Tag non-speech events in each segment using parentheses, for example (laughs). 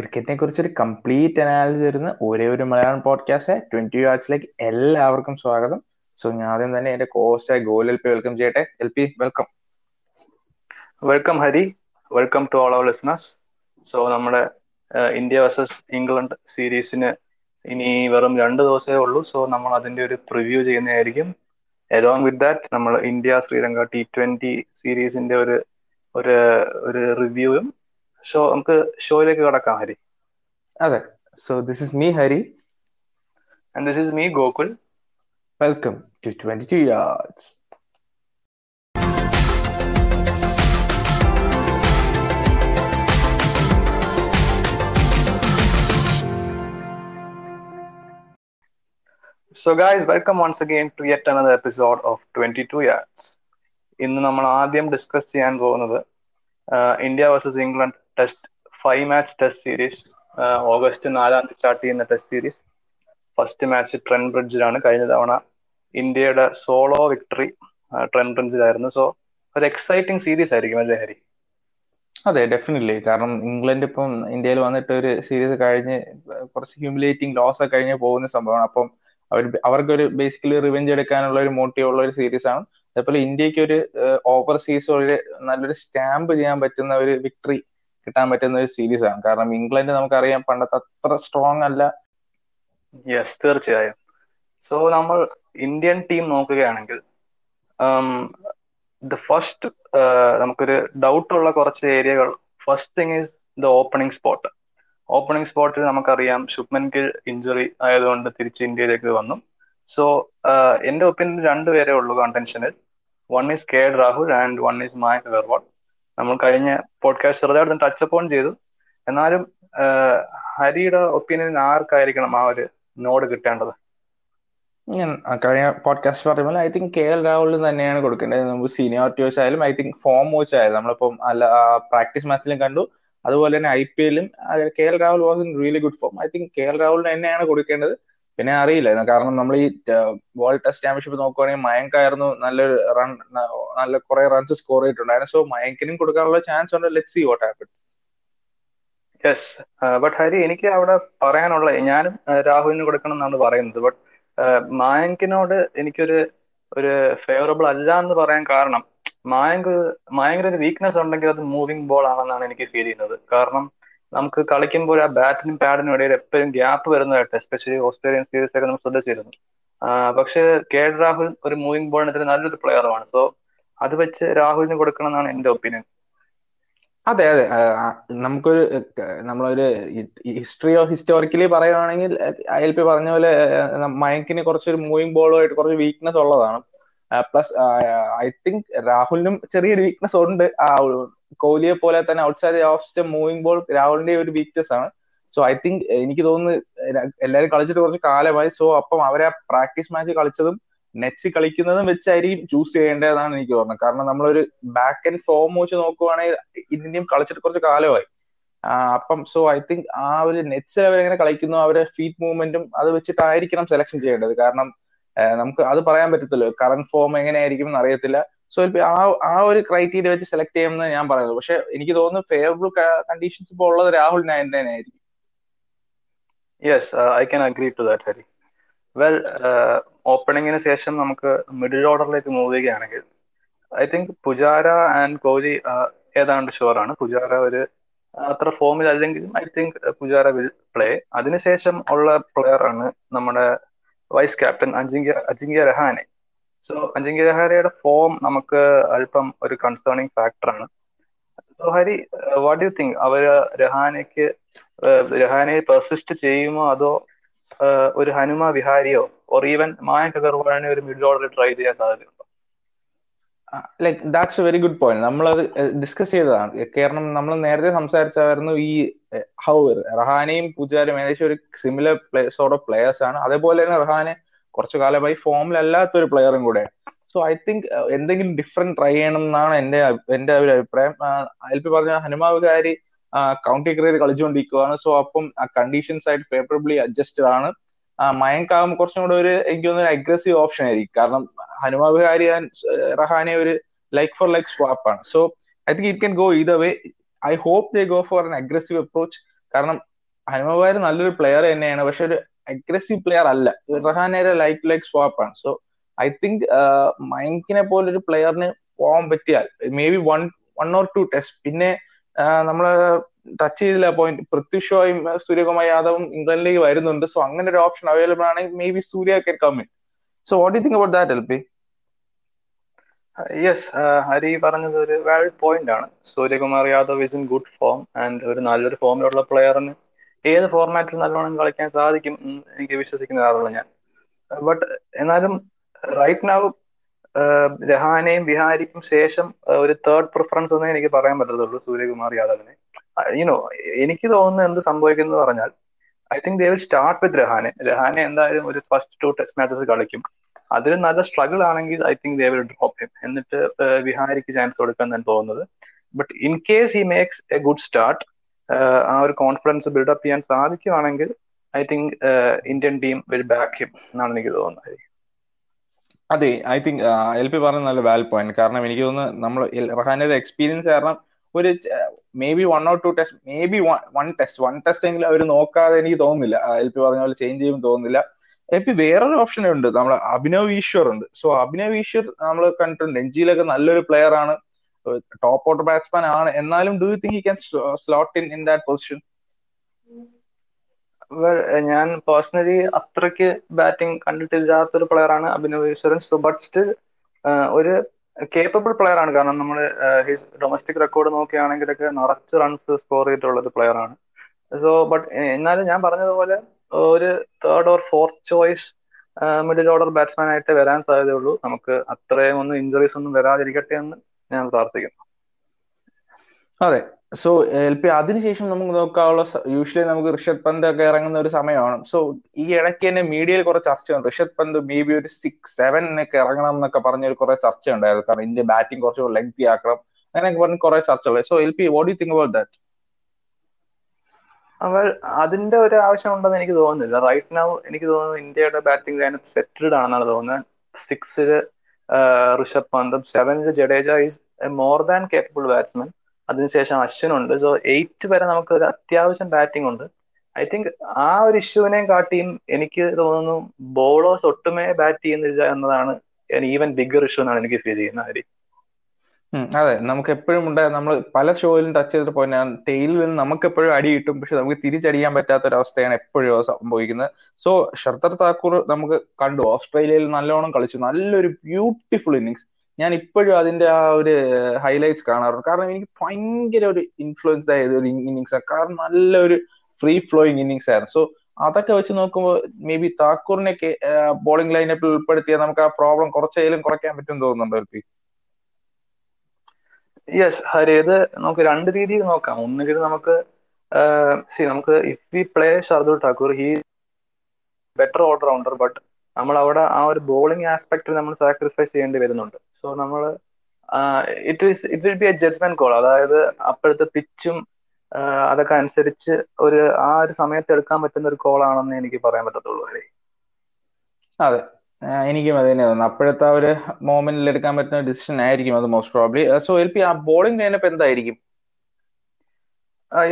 ക്രിക്കറ്റിനെ കുറിച്ച് ഒരു കംപ്ലീറ്റ് അനാലിസിസ് വരുന്ന ഒരേ ഒരു മലയാളം പോഡ്കാസ്റ്റ് ട്വന്റി ആർട്സിലേക്ക് എല്ലാവർക്കും സ്വാഗതം. സോ ഞാൻ ആദ്യം തന്നെ എന്റെ കോസ്റ്റായ ഗോൽ എൽ പി വെൽക്കം ചെയ്യട്ടെ. L P welcome welcome Hari. Welcome to all our listeners so നമ്മുടെ ഇന്ത്യ വേഴ്സസ് ഇംഗ്ലണ്ട് സീരീസിന് ഇനി വെറും രണ്ട് ദിവസമേ ഉള്ളൂ. സോ നമ്മൾ അതിന്റെ ഒരു പ്രിവ്യൂ ചെയ്യുന്നതായിരിക്കും. അലോങ് വിത്ത് ദാറ്റ് നമ്മൾ ഇന്ത്യ ശ്രീലങ്ക ടി ട്വന്റി സീരീസിന്റെ ഒരു ഒരു ഒരു റിവ്യൂവും ഷോ നമുക്ക് ഷോയിലേക്ക് കടക്കാം ഹരി. അതെ. So this is me Hari. And this is me Gokul. Welcome to twenty two yards so guys welcome once again to yet another episode of twenty two yards ഇന്ന് നമ്മൾ ആദ്യം ഡിസ്കസ് ചെയ്യാൻ പോകുന്നത് India versus England test five match test series August നാലാം തീയതി start ചെയ്യുന്ന test series first match Trent ബ്രിഡ്ജിലാണ് കഴിഞ്ഞ തവണ ഇന്ത്യയുടെ സോളോ വിക്ടറി ട്രെൻ ബ്രിഡ്ജിലായിരുന്നു സോ ഒരു എക്സൈറ്റിംഗ് സീരീസ് ആയിരിക്കും അല്ലേ ഹരി? അതെ ഡെഫിനറ്റ്ലി കാരണം ഇംഗ്ലണ്ട് ഇപ്പം ഇന്ത്യയിൽ വന്നിട്ട് ഒരു സീരീസ് കഴിഞ്ഞ് കുറച്ച് ഹ്യൂമിലേറ്റിംഗ് ലോസ് ഒക്കെ കഴിഞ്ഞ് പോകുന്ന സംഭവമാണ്. അപ്പം അവർ അവർക്കൊരു ബേസിക്കലി റിവെഞ്ച് എടുക്കാനുള്ള ഒരു മോട്ടീവ് ഉള്ള ഒരു സീരീസ് ആണ്. അതേപോലെ ഇന്ത്യയ്ക്ക് ഒരു ഓവർസീസ് ഒരു നല്ലൊരു സ്റ്റാമ്പ് ചെയ്യാൻ പറ്റുന്ന ഒരു വിക്ടറി കിട്ടാൻ പറ്റുന്ന ഒരു സീരീസ് ആണ്. കാരണം ഇംഗ്ലണ്ട് നമുക്കറിയാം പണ്ടത്തെ അത്ര സ്ട്രോങ് അല്ല. യെസ് തീർച്ചയായും. സോ നമ്മൾ ഇന്ത്യൻ ടീം നോക്കുകയാണെങ്കിൽ ദ ഫസ്റ്റ് നമുക്കൊരു ഡൗട്ട് ഉള്ള കുറച്ച് ഏരിയകൾ first thing is the opening spot opening സ്പോട്ടിൽ നമുക്കറിയാം ശുഭ്മൻ ഗിൽ ഇഞ്ചുറി ആയതുകൊണ്ട് തിരിച്ച് ഇന്ത്യയിലേക്ക് വന്നു. സോ എന്റെ ഒപ്പീനിയൻ രണ്ടുപേരെ ഉള്ളൂ കണ്ടൻഷനിൽ one is K Rahul and one is Mayank Agarwal നമ്മൾ കഴിഞ്ഞ പോഡ്കാസ്റ്റ് ചെറുതായിട്ട് ടച്ച് അപ്പ് ഓൺ ചെയ്തു. എന്നാലും ഹരിയുടെ ഒപ്പീനിയൻ ആർക്കായിരിക്കണം ആ ഒരു നോഡ് കിട്ടേണ്ടത്? ഞാൻ കഴിഞ്ഞ പോഡ്കാസ്റ്റ് പറയുമ്പോൾ ഐ തിങ്ക് കെ എൽ രാഹുലിന് തന്നെയാണ് കൊടുക്കേണ്ടത്. നമുക്ക് സീനിയോറിറ്റി വെച്ചായാലും ഐ തിങ്ക് ഫോം വെച്ച് ആയാലും. നമ്മളിപ്പം അല്ല പ്രാക്ടീസ് മാച്ചിലും കണ്ടു. അതുപോലെ തന്നെ ഐ പി എല്ലും K L Rahul was in really good form I think K L രാഹുലിന് തന്നെയാണ് കൊടുക്കേണ്ടത്. പിന്നെ അറിയില്ല. കാരണം നമ്മൾ ഈ വേൾഡ് ടെസ്റ്റ് ചാമ്പ്യൻഷിപ്പ് നോക്കുവാണെങ്കിൽ മയങ്കായിരുന്നു നല്ലൊരു റൺ നല്ല കുറെ റൺസ് സ്കോർ ചെയ്തിട്ടുണ്ടായിരുന്നു. സോ മയങ്കിനും കൊടുക്കാനുള്ള ചാൻസ് ഉണ്ട്. Let see what happen yes but Hari എനിക്ക് അവിടെ പറയാനുള്ള ഞാനും രാഹുലിന് കൊടുക്കണം എന്നാണ് പറയുന്നത്. ബട്ട് മായങ്കിനോട് എനിക്കൊരു ഒരു ഫേവറബിൾ അല്ല എന്ന് പറയാൻ കാരണം മായങ്ക് മായങ്കിന് ഒരു വീക്ക്നെസ് ഉണ്ടെങ്കിൽ അത് മൂവിങ് ബോൾ ആണെന്നാണ് എനിക്ക് ഫീൽ ചെയ്യുന്നത്. കാരണം നമുക്ക് കളിക്കുമ്പോൾ ആ ബാറ്റിനും പാഡിനും ഇടയിൽ എപ്പോഴും ഗ്യാപ്പ് വരുന്നതായിട്ട് എസ്പെഷ്യലി ഓസ്ട്രേലിയൻ സീരീസ് ഒക്കെ നമ്മൾ ശ്രദ്ധിച്ചിരുന്നു. പക്ഷെ കെ എൽ രാഹുൽ ഒരു മൂവിങ് ബോളിന് നല്ലൊരു പ്ലെയറുമാണ് സോ അത് വെച്ച് രാഹുലിന് കൊടുക്കണം എന്നാണ് എന്റെ ഒപ്പീനിയൻ അതെ. അതെ നമുക്കൊരു നമ്മളൊരു ഓഫ് ഹിസ്റ്റോറിക്കലി പറയുകയാണെങ്കിൽ ഐ പി പറഞ്ഞ പോലെ മയങ്കിന് കുറച്ചൊരു മൂവിങ് ബോളുമായിട്ട് കുറച്ച് വീക്ക്നെസ് ഉള്ളതാണ്. പ്ലസ് ഐ തിങ്ക് രാഹുലിനും ചെറിയൊരു വീക്ക്നെസ് ഉണ്ട്. ആ കോഹ്ലിയെ പോലെ തന്നെ ഔട്ട്സൈഡ് ഓഫ് സ്റ്റെ മൂവിങ് ബോൾ രാഹുലിന്റെ ഒരു വീക്ക്നെസ് ആണ്. സോ ഐ തിങ്ക് എനിക്ക് തോന്നുന്നു എല്ലാവരും കളിച്ചിട്ട് കുറച്ച് കാലമായി. സോ അപ്പം അവരെ പ്രാക്ടീസ് മാച്ച് കളിച്ചതും നെറ്റ്സ് കളിക്കുന്നതും വെച്ചായിരിക്കും ചൂസ് ചെയ്യേണ്ടതെന്നാണ് എനിക്ക് തോന്നുന്നത്. കാരണം നമ്മളൊരു ബാക്ക് ആൻഡ് ഫോം വെച്ച് നോക്കുവാണെങ്കിൽ ഇന്ത്യയും കളിച്ചിട്ട് കുറച്ച് കാലമായി. അപ്പം സോ ഐ തിങ്ക് ആ ഒരു നെറ്റ്സ് അവരെങ്ങനെ കളിക്കുന്നു അവരെ ഫീറ്റ് മൂവ്മെന്റും അത് വെച്ചിട്ടായിരിക്കണം സെലക്ഷൻ ചെയ്യേണ്ടത്. കാരണം നമുക്ക് അത് പറയാൻ പറ്റത്തില്ലോ. കറന്റ് ഫോം എങ്ങനെയായിരിക്കും എന്ന് അറിയത്തില്ല. സോ ആ ആ ഒരു ക്രൈറ്റീരിയ വെച്ച് സെലക്ട് ചെയ്യുമെന്ന് ഞാൻ പറയുന്നത്. പക്ഷെ എനിക്ക് തോന്നുന്നു ഫേവറബിൾ കണ്ടീഷൻസ് ഇപ്പോൾ ഉള്ളത് രാഹുൽ നായൻ തന്നെയായിരിക്കും yes I can agree to that Hari well ഓപ്പണിങ്ങിന് ശേഷം നമുക്ക് മിഡിൽ ഓർഡറിലേക്ക് മൂവ് ചെയ്യുകയാണെങ്കിൽ I think Pujara and Kohli ഏതാണ്ട് ഷുവറാണ് പുജാര ഒരു അത്ര ഫോമിൽ അല്ലെങ്കിലും I think Pujara will play അതിനുശേഷം ഉള്ള പ്ലെയർ ആണ് നമ്മുടെ vice captain Ajinkya Ajinkya Rahane so Ajinkya രഹാനയുടെ form നമുക്ക് അല്പം ഒരു കൺസേണിങ് ഫാക്ടറാണ് so Hari what you think അവർ രഹാനയ്ക്ക് രഹാനെ പെർസിസ്റ്റ് ചെയ്യുമോ? അതോ ഒരു ഹനുമ വിഹാരിയോ? ഓർ ഈവൻ മായങ്ക് അഗർവാളിനെ ഒരു മിഡിൽ ഓർഡർ ട്രൈ ചെയ്യാൻ സാധ്യതയുണ്ടോ? Like that's a very good point നമ്മളത് ഡിസ്കസ് ചെയ്തതാണ്. കാരണം നമ്മൾ നേരത്തെ സംസാരിച്ചായിരുന്നു ഈ ഹൗ റഹാനയും പൂജാരും ഏകദേശം ഒരു സിമിലർ സോർട്ട് ഓഫ് പ്ലേയേഴ്സ് ആണ്. അതേപോലെ തന്നെ റഹാനെ കുറച്ചു കാലമായി ഫോമിലല്ലാത്ത ഒരു പ്ലെയറും കൂടെയാണ് സോ ഐ തിങ്ക് എന്തെങ്കിലും ഡിഫറെന്റ് ട്രൈ ചെയ്യണം എന്നാണ് എന്റെ എന്റെ ഒരു അഭിപ്രായം. എൽ പി പറഞ്ഞ ഹനുമാവുകാരി കൗണ്ടി ക്രിക്കറ്റ് കളിച്ചുകൊണ്ടിരിക്കുകയാണ് സോ അപ്പം ആ കണ്ടീഷൻസ് ആയിട്ട് ഫേവറബിളി അഡ്ജസ്റ്റഡ് ആണ്. മയങ്കാവും കുറച്ചും കൂടെ ഒരു എനിക്ക് തോന്നുന്നു അഗ്രസീവ് ഓപ്ഷൻ ആയിരിക്കും. കാരണം ഹനുമ വിഹാരി റഹാനെ ഒരു ലൈക്ക് ഫോർ ലൈക്ക് സ്വാപ്പ് ആണ്. So I think it can go ഇത് way I hope they go for an aggressive approach കാരണം ഹനുമവാര് നല്ലൊരു പ്ലെയർ തന്നെയാണ്. പക്ഷെ ഒരു അഗ്രസീവ് പ്ലെയർ അല്ല. റഹാനെ ലൈക്ക് ലൈക്ക് സ്വാപ്പ് ആണ്. സോ ഐ തിങ്ക് മൈങ്കിനെ പോലൊരു പ്ലെയറിന് പോകാൻ പറ്റിയാൽ maybe one one or two test പിന്നെ നമ്മൾ ടച്ച് ചെയ്തില്ല. പോയിന്റ് പൃഥ്വി ഷോയും സൂര്യകുമാർ യാദവും ഇംഗ്ലണ്ടിലേക്ക് വരുന്നുണ്ട്. സോ അങ്ങനെ ഒരു ഓപ്ഷൻ അവൈലബിൾ ആണെങ്കിൽ maybe Surya can come in so what you think about that L P yes Hari പറഞ്ഞത് ഒരു വാലിഡ് പോയിന്റ് ആണ്. Suryakumar Yadav is in good form and ഒരു നല്ലൊരു ഫോമിലുള്ള പ്ലെയറിന് ഏത് ഫോർമാറ്റിൽ നല്ലോണം കളിക്കാൻ സാധിക്കും എനിക്ക് വിശ്വസിക്കുന്ന ആളുള്ള ഞാൻ. ബട്ട് എന്നാലും റൈറ്റ് നൗ രഹാനെയും ബിഹാരിക്കും ശേഷം ഒരു തേർഡ് പ്രിഫറൻസ് എന്നേ എനിക്ക് പറയാൻ പറ്റത്തുള്ളൂ സൂര്യകുമാർ യാദവിനെ. യുനോ എനിക്ക് തോന്നുന്നത് എന്ത് സംഭവിക്കുന്നു പറഞ്ഞാൽ I think they will start with Rahane. Rahane എന്തായാലും ഒരു ഫസ്റ്റ് ടു ടെസ്റ്റ് മാച്ചസ് കളിക്കും. അതിൽ നല്ല സ്ട്രഗിൾ ആണെങ്കിൽ I think they will drop him എന്നിട്ട് വിഹാരിക്ക് ചാൻസ് കൊടുക്കാൻ ഞാൻ തോന്നുന്നത്. But in case he makes a good start ആ ഒരു കോൺഫിഡൻസ് ബിൽഡപ്പ് ചെയ്യാൻ സാധിക്കുകയാണെങ്കിൽ I think Indian team will back him എന്നാണ് എനിക്ക് തോന്നുന്നത്. അതെ ഐ തിങ്ക് എൽ പി പറഞ്ഞ നല്ല വാൽ പോയിന്റ് കാരണം എനിക്ക് തോന്നുന്നു നമ്മൾ റഹാന്റെ എക്സ്പീരിയൻസ് കാരണം ഒരു maybe one or two test maybe one test one test എങ്കിലും അവർ നോക്കാതെ എനിക്ക് തോന്നുന്നില്ല. എൽ പി പറഞ്ഞ പോലെ ചേഞ്ച് ചെയ്യുമ്പോൾ തോന്നുന്നില്ല. എൽ പി വേറൊരു ഓപ്ഷൻ ഉണ്ട്. നമ്മൾ അഭിനവ് ഈശ്വർ ഉണ്ട്. സോ അഭിനവ് ഈശ്വർ നമ്മൾ കണ്ടിട്ടുണ്ട്. എൻജിയിലൊക്കെ നല്ലൊരു പ്ലെയർ ആണ്. ടോപ്പ് ഓർഡർ ബാറ്റ്സ്മാൻ ആണ്. എന്നാലും do you think he can slot in in that position ഞാൻ പേഴ്സണലി അത്രയ്ക്ക് ബാറ്റിംഗ് കണ്ടിട്ടില്ലാത്തൊരു പ്ലെയർ ആണ് Abhinav Easwaran. So but still ഒരു കേപ്പബിൾ പ്ലെയർ ആണ്. കാരണം നമ്മൾ ഹിസ് ഡൊമസ്റ്റിക് റെക്കോർഡ് നോക്കുകയാണെങ്കിലൊക്കെ നിറച്ച് റൺസ് സ്കോർ ചെയ്തിട്ടുള്ള ഒരു പ്ലെയർ ആണ് സോ ബട്ട് എന്നാലും ഞാൻ പറഞ്ഞതുപോലെ ഒരു third or fourth choice middle order batsman ആയിട്ട് വരാൻ സാധ്യതയുള്ളൂ. നമുക്ക് അത്രയും ഒന്നും ഇഞ്ചറീസ് ഒന്നും വരാതിരിക്കട്ടെ എന്ന് ഞാൻ പ്രാർത്ഥിക്കുന്നു. അതെ. സോ എൽ പി അതിനുശേഷം നമുക്ക് നോക്കാനുള്ള യൂഷ്വലി നമുക്ക് ഋഷഭ് പന്ത് ഒക്കെ ഇറങ്ങുന്ന ഒരു സമയമാണ്. സോ ഈ ഇടയ്ക്ക് തന്നെ മീഡിയയിൽ കുറെ ചർച്ചയുണ്ട്. ഋഷഭ് പന്ത് മേ ബി ഒരു സിക്സ് സെവൻ ഒക്കെ ഇറങ്ങണം എന്നൊക്കെ പറഞ്ഞ ഒരു കുറെ ചർച്ച ഉണ്ടായിരുന്നു കാരണം ഇന്ത്യ ബാറ്റിംഗ് കുറച്ചുകൂടെ ലെങ്തി ആക്കണം. അങ്ങനെയൊക്കെ പറഞ്ഞ് കുറെ so L P what you think about that അവൾ അതിന്റെ ഒരു ആവശ്യം ഉണ്ടെന്ന് എനിക്ക് തോന്നുന്നില്ല. റൈറ്റ് നൗ എനിക്ക് തോന്നുന്നു ഇന്ത്യയുടെ ബാറ്റിംഗ് ലൈൻ സെറ്റിൽഡ് ആണെന്നാണ് തോന്നുന്നത്. സിക്സിൽ ഋഷഭ് പന്തും സെവനിൽ Jadeja is more than capable batsman അതിനുശേഷം അശ്വിൻ ഉണ്ട്. സോ എയ്റ്റ് വരെ നമുക്ക് ഒരു അത്യാവശ്യം ബാറ്റിംഗ് ഉണ്ട്. ഐ തിങ്ക് ആ ഒരു ഇഷ്യൂവിനെയും കാട്ടിയും എനിക്ക് തോന്നുന്നു ബോളേഴ്സ് ഒട്ടുമേ ബാറ്റ് ചെയ്യുന്നില്ല എന്നതാണ് ഈവൻ ബിഗർ ഇഷ്യൂ എന്നാണ് എനിക്ക് ഫീൽ ചെയ്യുന്നത്. അതെ. നമുക്ക് എപ്പോഴും ഉണ്ട്. നമ്മൾ പല ഷോയിലും ടച്ച് ചെയ്തിട്ട് പോയാൽ ടെയിലിൽ നിന്ന് നമുക്ക് എപ്പോഴും അടി കിട്ടും. പക്ഷെ നമുക്ക് തിരിച്ചടിക്കാൻ പറ്റാത്ത ഒരു അവസ്ഥയാണ് എപ്പോഴും സംഭവിക്കുന്നത്. സോ ഷർദർ താക്കൂർ നമുക്ക് കണ്ടു. ഓസ്ട്രേലിയയിൽ നല്ലോണം കളിച്ചു. നല്ലൊരു ബ്യൂട്ടിഫുൾ ഇന്നിങ്സ് ഞാൻ ഇപ്പോഴും അതിന്റെ ആ ഒരു ഹൈലൈറ്റ്സ് കാണാറുണ്ട്. കാരണം എനിക്ക് ഭയങ്കര ഒരു ഇൻഫ്ലുവൻസ് ആയത് ഒരു ഇന്നിങ്സ് ആണ്. കാരണം നല്ലൊരു ഫ്രീ ഫ്ലോയിങ് ഇന്നിങ്സ് ആയിരുന്നു. സോ അതൊക്കെ വെച്ച് നോക്കുമ്പോൾ മേ ബി താക്കൂറിനെ ബോളിംഗ് ലൈനപ്പിൽ ഉൾപ്പെടുത്തിയാൽ നമുക്ക് ആ പ്രോബ്ലം കുറച്ചേലും കുറയ്ക്കാൻ പറ്റും തോന്നുന്നുണ്ടോ എൽ പി യെസ് ഹരി ഇത് നമുക്ക് രണ്ട് രീതിയിൽ നോക്കാം. ഒന്നുകിൽ നമുക്ക് സി നമുക്ക് if we play Shardul Thakur he better all rounder but നമ്മൾ അവിടെ ആ ഒരു ബോളിംഗ് ആസ്പെക്ടിൽ നമ്മൾ സാക്രിഫൈസ് ചെയ്യേണ്ടി വരുന്നുണ്ട്. സോ നമ്മൾ it is it will be a judgement call അതായത് അപ്പോഴത്തെ പിച്ചും അതൊക്കെ അനുസരിച്ച് ഒരു ആ ഒരു സമയത്ത് എടുക്കാൻ പറ്റുന്ന ഒരു കോൾ ആണെന്ന് എനിക്ക് പറയാൻ പറ്റത്തുള്ളൂ ഹരി. അതെ. എനിക്കും അത് തന്നെ തോന്നുന്നു. അപ്പോഴത്തെ ആ ഒരു മോമെന്റിൽ എടുക്കാൻ പറ്റുന്ന ഡിസിഷൻ ആയിരിക്കും അത് most probably so L P ആ ബോളിംഗ് ലൈനപ്പ് എന്തായിരിക്കും?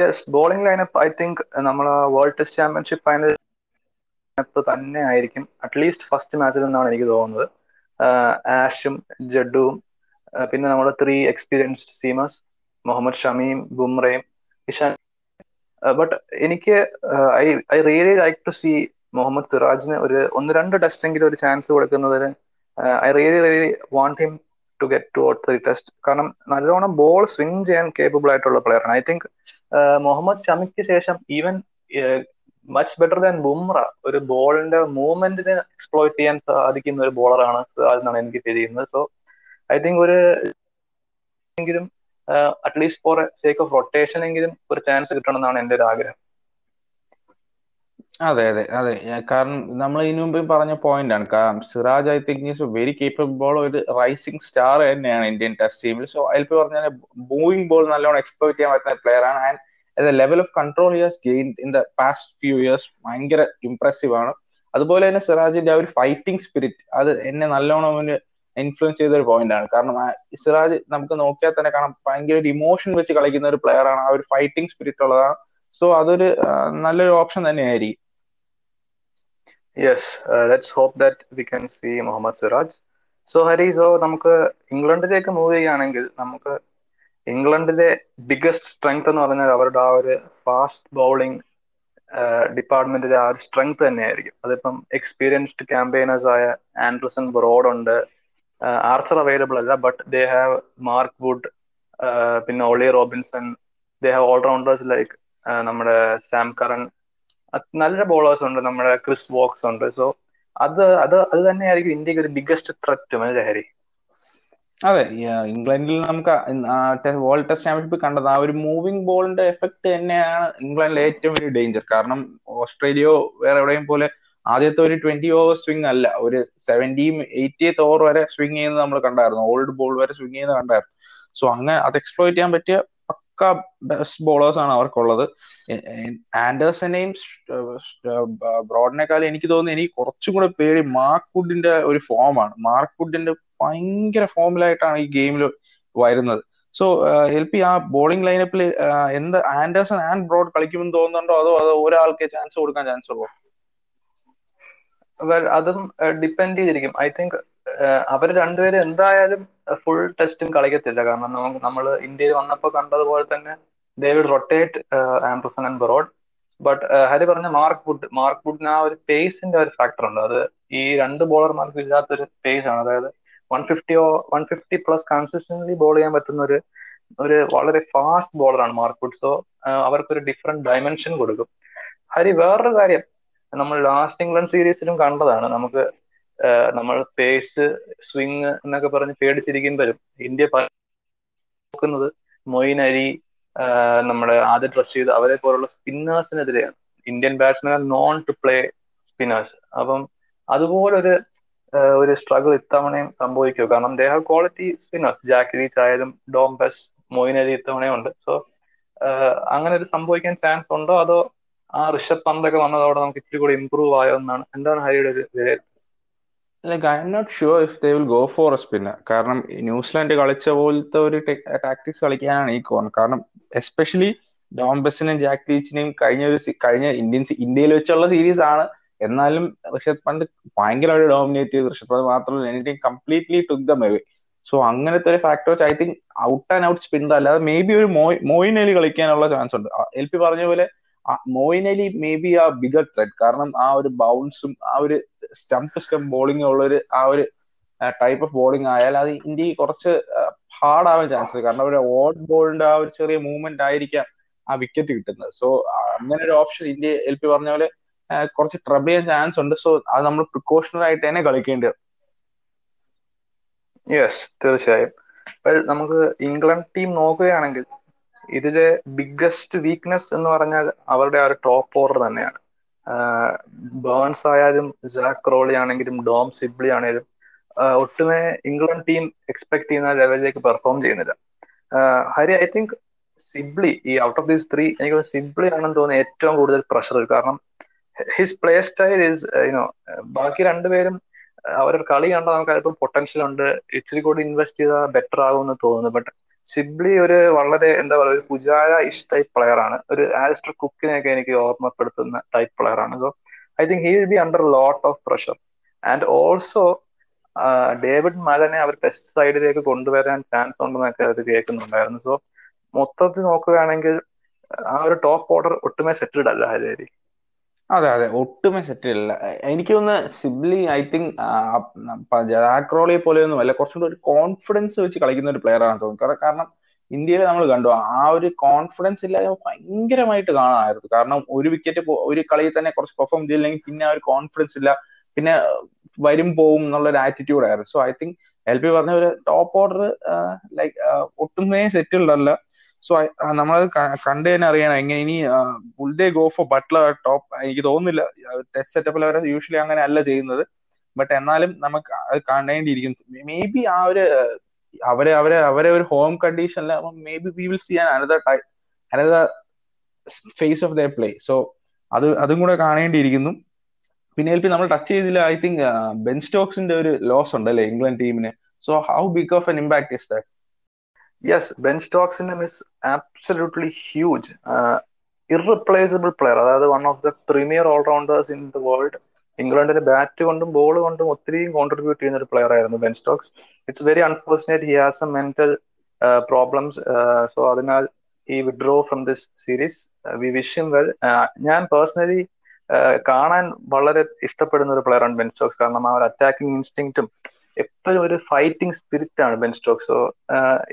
Yes bowling lineup I think നമ്മൾ വേൾഡ് ടെസ്റ്റ് ചാമ്പ്യൻഷിപ്പ് ഫൈനൽ തന്നെ ആയിരിക്കും. അറ്റ്ലീസ്റ്റ് ഫസ്റ്റ് മാച്ചിൽ നിന്നാണ് എനിക്ക് തോന്നുന്നത്. ആഷും ജഡുവും പിന്നെ നമ്മുടെ three experienced seamers Mohammed Shami ബുംറയും Ishan but എനിക്ക് I I really like to see Mohammed സിറാജിന് ഒരു ഒന്ന് രണ്ട് ടെസ്റ്റെങ്കിലും ഒരു ചാൻസ് കൊടുക്കുന്നതിന് I really really want him to get to out three test കാരണം നല്ലോണം ബോൾ സ്വിങ് ചെയ്യാൻ കേപ്പബിൾ ആയിട്ടുള്ള പ്ലെയറാണ് ഐ തിങ്ക് മുഹമ്മദ് ഷമിക്ക് ശേഷം even much better than Bumrah ഒരു ബോളിന്റെ മൂവ്മെന്റിനെ എക്സ്പ്ലോയിറ്റ് ചെയ്യാൻ സാധിക്കുന്ന ഒരു ബോളറാണ് എന്നാണ് എനിക്ക് ഫീൽ ചെയ്യുന്നത്. സോ ഐ തിങ്ക് ഒരു എങ്കിലും at least for sake of rotation എങ്കിലും ഒരു ചാൻസ് കിട്ടണം എന്നാണ് എന്റെ ഒരു ആഗ്രഹം. അതെ അതെ അതെ. കാരണം നമ്മൾ ഇതിനു മുമ്പ് പറഞ്ഞ പോയിന്റ് ആണ്. കാരണം Siraj I think is very capable ഒരു റൈസിംഗ് സ്റ്റാർ തന്നെയാണ് ഇന്ത്യൻ ടെസ്റ്റ് ടീമിൽ സോ അതിൽ പറഞ്ഞാൽ മൂവിംഗ് ബോൾ നല്ലോണം എക്സ്പ്ലോയിറ്റ് ചെയ്യാൻ പറ്റുന്ന പ്ലെയർ ആണ്. And level of control he's gain in the past few years ഭയങ്കര ഇംപ്രസീവ് ആണ്. അതുപോലെ തന്നെ സിറാജിന്റെ ആ ഒരു ഫൈറ്റിംഗ് സ്പിരിറ്റ് അത് എന്നെ നല്ലോണം അവന് ഇൻഫ്ലുവൻസ് ചെയ്ത ഒരു പോയിന്റ് ആണ്. കാരണം സിറാജ് നമുക്ക് നോക്കിയാൽ തന്നെ കാണാം ഭയങ്കര ഒരു ഇമോഷൻ വെച്ച് കളിക്കുന്ന ഒരു പ്ലെയർ ആണ്. ആ ഒരു ഫൈറ്റിംഗ് സ്പിരിറ്റ് ഉള്ളതാണ്. സോ അതൊരു നല്ലൊരു ഓപ്ഷൻ തന്നെയായിരിക്കും. Yes let's hope that we can see Mohammed Siraj so Hari so നമുക്ക് ഇംഗ്ലണ്ടിലേക്ക് മൂവ് ചെയ്യുകയാണെങ്കിൽ നമുക്ക് ഇംഗ്ലണ്ടിലെ ബിഗസ്റ്റ് സ്ട്രെങ്ത് എന്ന് പറഞ്ഞാൽ അവരുടെ ആ ഒരു ഫാസ്റ്റ് ബൗളിംഗ് ഡിപ്പാർട്ട്മെന്റിലെ ആ ഒരു സ്ട്രെങ്ത് തന്നെയായിരിക്കും. അതിപ്പം എക്സ്പീരിയൻസ്ഡ് ക്യാമ്പയിനേഴ്സ് ആയ ആൻഡ്രസൺ ബ്രോഡ് ഉണ്ട്. ആർച്ചർ അവൈലബിൾ അല്ല but they have Mark Wood പിന്നെ Ollie Robinson they have all rounders like നമ്മുടെ സാം കറൻ നല്ല ബോളേഴ്സ് ഉണ്ട് നമ്മുടെ ക്രിസ് വോക്സ് ഉണ്ട്. സോ അത് അത് അത് തന്നെയായിരിക്കും ഇന്ത്യയ്ക്ക് ഒരു ബിഗ്ഗസ്റ്റ് ത്രെറ്റ് ലഹരി അതെ ഇംഗ്ലണ്ടിൽ നമുക്ക് വേൾഡ് ടെസ്റ്റ് ചാമ്പ്യൻഷിപ്പ് കണ്ടത് ആ ഒരു മൂവിംഗ് ബോളിന്റെ എഫക്ട് തന്നെയാണ് ഇംഗ്ലണ്ടിലെ ഏറ്റവും വലിയ ഡേഞ്ചർ കാരണം ഓസ്ട്രേലിയോ വേറെ എവിടെയും പോലെ ആദ്യത്തെ ഒരു ട്വന്റി ഓവർ സ്വിംഗ് അല്ല. ഒരു സെവന്റി എയ്റ്റിയത്ത് ഓവർ വരെ സ്വിംഗ് ചെയ്യുന്നത് നമ്മൾ കണ്ടായിരുന്നു. ഓൾഡ് ബോൾ വരെ സ്വിംഗ് ചെയ്യുന്നത് കണ്ടായിരുന്നു. സോ അങ്ങനെ അത് എക്സ്പ്ലോയിറ്റ് ചെയ്യാൻ പറ്റിയ പക്ക ബെസ്റ്റ് ബോളേഴ്സ് ആണ് അവർക്കുള്ളത്. ആൻഡേഴ്സനെയും ബ്രോഡിനെക്കാളും എനിക്ക് തോന്നുന്നു എനിക്ക് കുറച്ചും കൂടെ പേടി മാർക്ക് വുഡിന്റെ ഒരു ഫോമാണ് മാർക്ക് വുഡിന്റെ ഭയങ്കര ഫോമിലായിട്ടാണ് ഈ ഗെയിമിൽ വരുന്നത്. സോ എൽ പി ആ ബോളിംഗ് ലൈനപ്പിൽ എന്ത് ആൻഡേഴ്സൺ ആൻഡ് ബ്രോഡ് കളിക്കുമെന്ന് തോന്നുന്നുണ്ടോ? അതോ അതോ ഒരാൾക്ക് ചാൻസ് കൊടുക്കാൻ ചാൻസ് ഉള്ളൂ? അതും ഡിപ്പെൻഡ് ചെയ്തിരിക്കും. ഐ തിങ്ക് അവർ രണ്ടുപേരും എന്തായാലും ഫുൾ ടെസ്റ്റും കളിക്കത്തില്ല. കാരണം നമുക്ക് നമ്മൾ ഇന്ത്യയിൽ വന്നപ്പോൾ കണ്ടതുപോലെ തന്നെ they will rotate Anderson and Broad. But Hari പറഞ്ഞ മാർക്ക് വുഡ് മാർക്ക് വുഡിന് ആ ഒരു പേസിന്റെ ഒരു ഫാക്ടർ ഉണ്ട്. അത് ഈ രണ്ട് ബോളർമാർക്ക് ഇല്ലാത്തൊരു പേസ് ആണ്. അതായത് one ഫിഫ്റ്റിയോ one fifty plus consistently ball ചെയ്യാൻ പറ്റുന്ന ഒരു ഒരു വളരെ ഫാസ്റ്റ് ബോളറാണ് മാർക്ക് വുഡ്. സോ അവർക്കൊരു ഡിഫറെന്റ് ഡയമെൻഷൻ കൊടുക്കും. ഹരി വേറൊരു കാര്യം നമ്മൾ ലാസ്റ്റ് ഇംഗ്ലണ്ട് സീരീസിലും കണ്ടതാണ്. നമുക്ക് നമ്മൾ പേസ് സ്വിങ് എന്നൊക്കെ പറഞ്ഞ് പേടിച്ചിരിക്കുമ്പോഴും ഇന്ത്യ നോക്കുന്നത് മൊയിൻ അരി നമ്മുടെ ആദ്യ ചെയ്ത് അവരെ പോലുള്ള സ്പിന്നേഴ്സിനെതിരെയാണ് Indian batsman known to play spinners അപ്പം അതുപോലൊരു ഒരു സ്ട്രഗിൾ ഇത്തവണയും സംഭവിക്കും കാരണം they have quality spinners Jack Leach ആയാലും ഡോം ബെസ് മൊയിൻ അരി ഇത്തവണയും ഉണ്ട് സോ അങ്ങനെ ഒരു സംഭവിക്കാൻ ചാൻസ് ഉണ്ടോ? അതോ ആ ഋഷഭ് പന്തൊക്കെ വന്നതോടെ നമുക്ക് ഇച്ചിരി കൂടി ഇമ്പ്രൂവ് ആയോ എന്നാണ്? എന്താണ് ഹരിയുടെ ഒരു like I'm not sure if they will go for a spinner കാരണം ന്യൂസിലാൻഡ് കളിച്ച പോലത്തെ ഒരു ടാക്ടിക്സ് കളിക്കാനാണ് ഈ കോൺ കാരണം എസ്പെഷ്യലി ഡോംബസിനെയും ജാക്ക് ലീച്ചിനെയും കഴിഞ്ഞ ഒരു കഴിഞ്ഞ ഇന്ത്യൻസ് ഇന്ത്യയിൽ വെച്ചുള്ള സീരീസ് ആണ്. എന്നാലും ഋഷഭ് പന്ത് ഭയങ്കരമായിട്ട് ഡോമിനേറ്റ് ചെയ്ത്. ഋഷഭ് പന്ത് മാത്രമല്ല എനിക്കും completely took the away so അങ്ങനത്തെ ഒരു വെച്ച് I think out and out spinner അല്ലാതെ മേ ബി ഒരു മോയിൻ അലി കളിക്കാനുള്ള ചാൻസ് ഉണ്ട്. എൽ പി പറഞ്ഞ പോലെ മോയിൻ അലി മേ ബി ആ ബിഗർ ത്രെഡ് കാരണം ആ ഒരു ബൗൺസും ആ ഒരു സ്റ്റംപ് ടു സ്റ്റംപ് ബോളിംഗ് ഉള്ള ഒരു ആ ഒരു ടൈപ്പ് ഓഫ് ബോളിംഗ് ആയാൽ അത് ഇന്ത്യയ്ക്ക് കുറച്ച് ഹാർഡാവാൻ ചാൻസ് ഉണ്ട്. കാരണം ഒരു ഓഡ് ബോളിന്റെ ആ ഒരു ചെറിയ മൂവ്മെന്റ് ആയിരിക്കാം ആ വിക്കറ്റ് കിട്ടുന്നത്. സോ അങ്ങനെ ഒരു ഓപ്ഷൻ ഇന്ത്യ എൽ പി പറഞ്ഞ പോലെ കുറച്ച് ട്രബിൾ ചെയ്യാൻ ചാൻസ് ഉണ്ട്. സോ അത് നമ്മൾ പ്രിക്കോഷണൽ ആയിട്ട് തന്നെ കളിക്കേണ്ടി വരും. യെസ് തീർച്ചയായും. നമുക്ക് ഇംഗ്ലണ്ട് ടീം നോക്കുകയാണെങ്കിൽ ഇതിലെ ബിഗ്ഗസ്റ്റ് വീക്ക്നെസ് എന്ന് പറഞ്ഞാൽ അവരുടെ ആ ഒരു ടോപ്പ് ഓർഡർ തന്നെയാണ്. ബേൺസ് ആയാലും ജാക്ക് റോളി ആണെങ്കിലും ഡോം സിബ്ലി ആണെങ്കിലും ഒട്ടുമേ ഇംഗ്ലണ്ട് ടീം എക്സ്പെക്ട് ചെയ്യുന്ന ലെവലിലേക്ക് പെർഫോം ചെയ്യുന്നില്ല. ഹരി ഐ തിങ്ക് സിബ്ലി ഈ ഔട്ട് ഓഫ് ദീസ് ത്രീ എനിക്ക് സിബ്ലി ആണെന്ന് തോന്നുന്നത് ഏറ്റവും കൂടുതൽ പ്രഷർ കാരണം his play style is you know ബാക്കി രണ്ടുപേരും അവരുടെ കളി കണ്ടാൽ നമുക്ക് അല്പം പൊട്ടൻഷ്യൽ ഉണ്ട്. ഇച്ചിരി കൂടി ഇൻവെസ്റ്റ് ചെയ്താൽ ബെറ്റർ ആകുമെന്ന് തോന്നുന്നു. ബട്ട് സിബ്ലി ഒരു വളരെ എന്താ പറയുക ഒരു പുജാര ഇഷ് ടൈപ്പ് പ്ലെയർ ആണ്. ഒരു ആലിസ്റ്റർ കുക്കിനെയൊക്കെ എനിക്ക് ഓർമ്മപ്പെടുത്തുന്ന ടൈപ്പ് പ്ലെയർ ആണ്. So I think he will be under lot of pressure and also David മലനെ അവർ ടെസ്റ്റ് സൈഡിലേക്ക് കൊണ്ടുവരാൻ ചാൻസ് ഉണ്ടെന്നൊക്കെ അവർ കേൾക്കുന്നുണ്ടായിരുന്നു. സോ മൊത്തത്തിൽ നോക്കുകയാണെങ്കിൽ ആ ഒരു ടോപ്പ് ഓർഡർ ഒട്ടുമേ സെറ്റിൽഡ് അല്ല ഹരിഹരി. അതെ അതെ. ഒട്ടുമേ സെറ്റ് അല്ല എനിക്ക് തോന്നുന്നു സിബ്ലി ഐ തിങ്ക് ജാക്രോളിയെ പോലെയൊന്നും അല്ല. കുറച്ചുകൂടി ഒരു കോൺഫിഡൻസ് വെച്ച് കളിക്കുന്ന ഒരു പ്ലെയർ ആണ് തോന്നുന്നു. കാരണം ഇന്ത്യയിൽ നമ്മൾ കണ്ടു ആ ഒരു കോൺഫിഡൻസ് ഇല്ലാതെ ഭയങ്കരമായിട്ട് കാണാമായിരുന്നു കാരണം ഒരു വിക്കറ്റ് ഒരു കളിയിൽ തന്നെ കുറച്ച് പെർഫോം ചെയ്തില്ലെങ്കിൽ പിന്നെ ആ ഒരു കോൺഫിഡൻസ് ഇല്ല. പിന്നെ വരും പോവും എന്നുള്ള ഒരു ആറ്റിറ്റ്യൂഡ് ആയിരുന്നു. So I think L P പറഞ്ഞ ഒരു ടോപ്പ് ഓർഡർ ലൈക്ക് ഒട്ടുമേ സെറ്റിൽഡല്ല സോ നമ്മളത് കണ്ടു തന്നെ അറിയണം. എങ്ങനെ ഇനി full day go for Buttler top എനിക്ക് തോന്നുന്നില്ല ടെസ്റ്റ് സെറ്റപ്പിൽ അവർ യൂഷ്വലി അങ്ങനെ അല്ല ചെയ്യുന്നത്. ബട്ട് എന്നാലും നമുക്ക് അത് കാണേണ്ടിയിരിക്കും. മേ ബി ആ ഒരു അവരെ അവരെ അവരെ ഒരു ഹോം കണ്ടീഷനിൽ maybe we will see an another time another phase of the play so അത് അതും കൂടെ കാണേണ്ടിയിരിക്കുന്നു. പിന്നെ എൽ പി നമ്മൾ ടച്ച് ചെയ്തില്ല. ഐ തിങ്ക് ബെൻ സ്റ്റോക്സിന്റെ ഒരു ലോസ് ഉണ്ട് അല്ലെ ഇംഗ്ലണ്ട് ടീമിന് so how big of an impact is that yes Ben സ്റ്റോക്സിന്റെ miss absolutely huge irreplaceable player അതായത് one of the premier all rounders in the world ഇംഗ്ലണ്ടിന്റെ bat കൊണ്ടും ball കൊണ്ടും ഒത്തിരിയും കോൺട്രിബ്യൂട്ട് ചെയ്യുന്ന ഒരു പ്ലെയർ ആയിരുന്നു Ben Stokes it's very unfortunate he has a mental problems so അതിനാൽ ഈ withdrew from this series we wish him well ഞാൻ പേഴ്സണലി കാണാൻ വളരെ ഇഷ്ടപ്പെടുന്ന ഒരു പ്ലെയറാണ് ബെൻ സ്റ്റോക്സ് കാരണം ആ ഒരു അറ്റാക്കിംഗ് ഇൻസ്റ്റിങ്റ്റും എപ്പോഴും ഒരു ഫൈറ്റിംഗ് സ്പിരിറ്റ് ആണ് Ben Stokes so